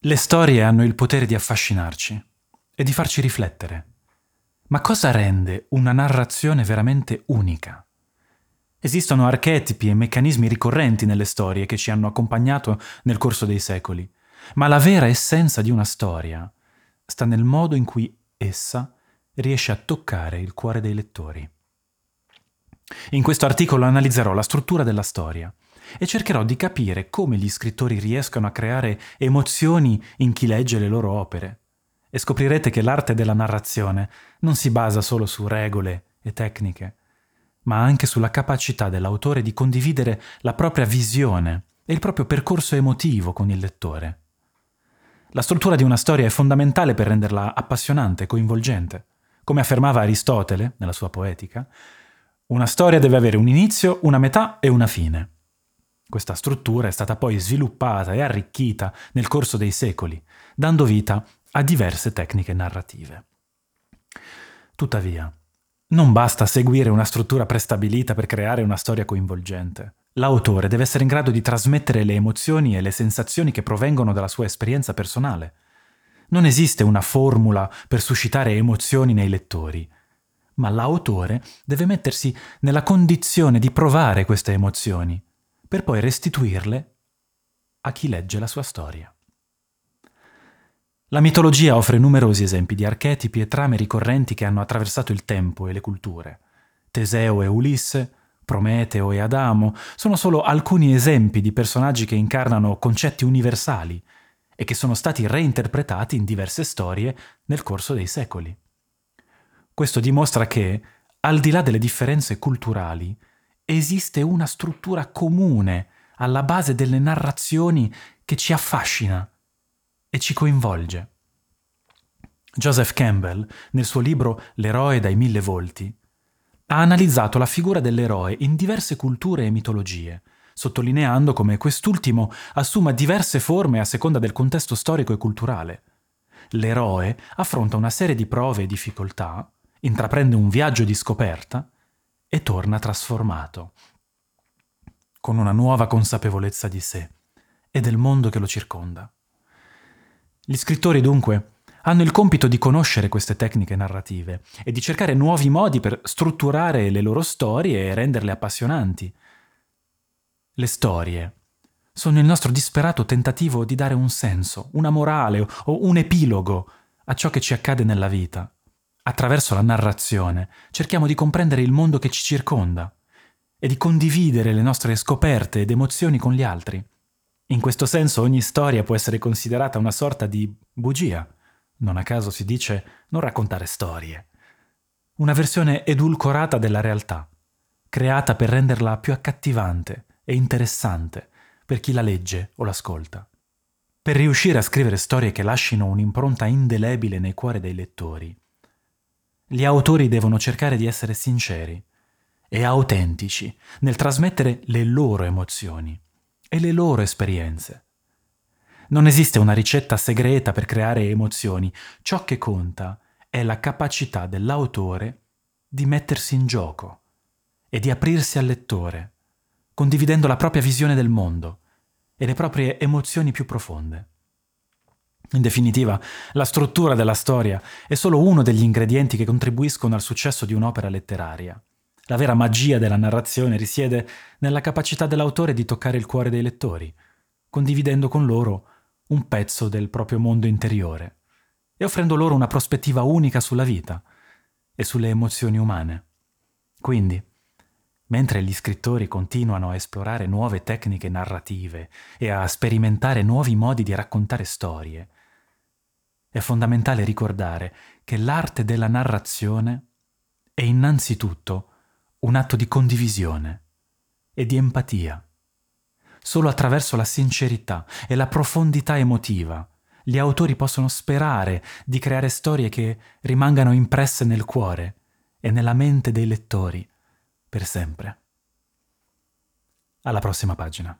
Le storie hanno il potere di affascinarci e di farci riflettere. Ma cosa rende una narrazione veramente unica? Esistono archetipi e meccanismi ricorrenti nelle storie che ci hanno accompagnato nel corso dei secoli, ma la vera essenza di una storia sta nel modo in cui essa riesce a toccare il cuore dei lettori. In questo articolo analizzerò la struttura della storia e cercherò di capire come gli scrittori riescono a creare emozioni in chi legge le loro opere. E scoprirete che l'arte della narrazione non si basa solo su regole e tecniche, ma anche sulla capacità dell'autore di condividere la propria visione e il proprio percorso emotivo con il lettore. La struttura di una storia è fondamentale per renderla appassionante, coinvolgente. Come affermava Aristotele nella sua poetica, una storia deve avere un inizio, una metà e una fine. Questa struttura è stata poi sviluppata e arricchita nel corso dei secoli, dando vita a diverse tecniche narrative. Tuttavia, non basta seguire una struttura prestabilita per creare una storia coinvolgente. L'autore deve essere in grado di trasmettere le emozioni e le sensazioni che provengono dalla sua esperienza personale. Non esiste una formula per suscitare emozioni nei lettori, ma l'autore deve mettersi nella condizione di provare queste emozioni per poi restituirle a chi legge la sua storia. La mitologia offre numerosi esempi di archetipi e trame ricorrenti che hanno attraversato il tempo e le culture. Teseo e Ulisse, Prometeo e Adamo sono solo alcuni esempi di personaggi che incarnano concetti universali e che sono stati reinterpretati in diverse storie nel corso dei secoli. Questo dimostra che, al di là delle differenze culturali, esiste una struttura comune alla base delle narrazioni che ci affascina e ci coinvolge. Joseph Campbell, nel suo libro L'eroe dai mille volti, ha analizzato la figura dell'eroe in diverse culture e mitologie, sottolineando come quest'ultimo assuma diverse forme a seconda del contesto storico e culturale. L'eroe affronta una serie di prove e difficoltà, intraprende un viaggio di scoperta e torna trasformato, con una nuova consapevolezza di sé e del mondo che lo circonda. Gli scrittori dunque hanno il compito di conoscere queste tecniche narrative e di cercare nuovi modi per strutturare le loro storie e renderle appassionanti. Le storie sono il nostro disperato tentativo di dare un senso, una morale o un epilogo a ciò che ci accade nella vita. Attraverso la narrazione cerchiamo di comprendere il mondo che ci circonda e di condividere le nostre scoperte ed emozioni con gli altri. In questo senso ogni storia può essere considerata una sorta di bugia. Non a caso si dice non raccontare storie. Una versione edulcorata della realtà, creata per renderla più accattivante e interessante per chi la legge o l'ascolta. Per riuscire a scrivere storie che lasciano un'impronta indelebile nei cuori dei lettori, gli autori devono cercare di essere sinceri e autentici nel trasmettere le loro emozioni e le loro esperienze. Non esiste una ricetta segreta per creare emozioni, ciò che conta è la capacità dell'autore di mettersi in gioco e di aprirsi al lettore, condividendo la propria visione del mondo e le proprie emozioni più profonde. In definitiva, la struttura della storia è solo uno degli ingredienti che contribuiscono al successo di un'opera letteraria. La vera magia della narrazione risiede nella capacità dell'autore di toccare il cuore dei lettori, condividendo con loro un pezzo del proprio mondo interiore e offrendo loro una prospettiva unica sulla vita e sulle emozioni umane. Quindi, mentre gli scrittori continuano a esplorare nuove tecniche narrative e a sperimentare nuovi modi di raccontare storie, è fondamentale ricordare che l'arte della narrazione è innanzitutto un atto di condivisione e di empatia. Solo attraverso la sincerità e la profondità emotiva gli autori possono sperare di creare storie che rimangano impresse nel cuore e nella mente dei lettori per sempre. Alla prossima pagina.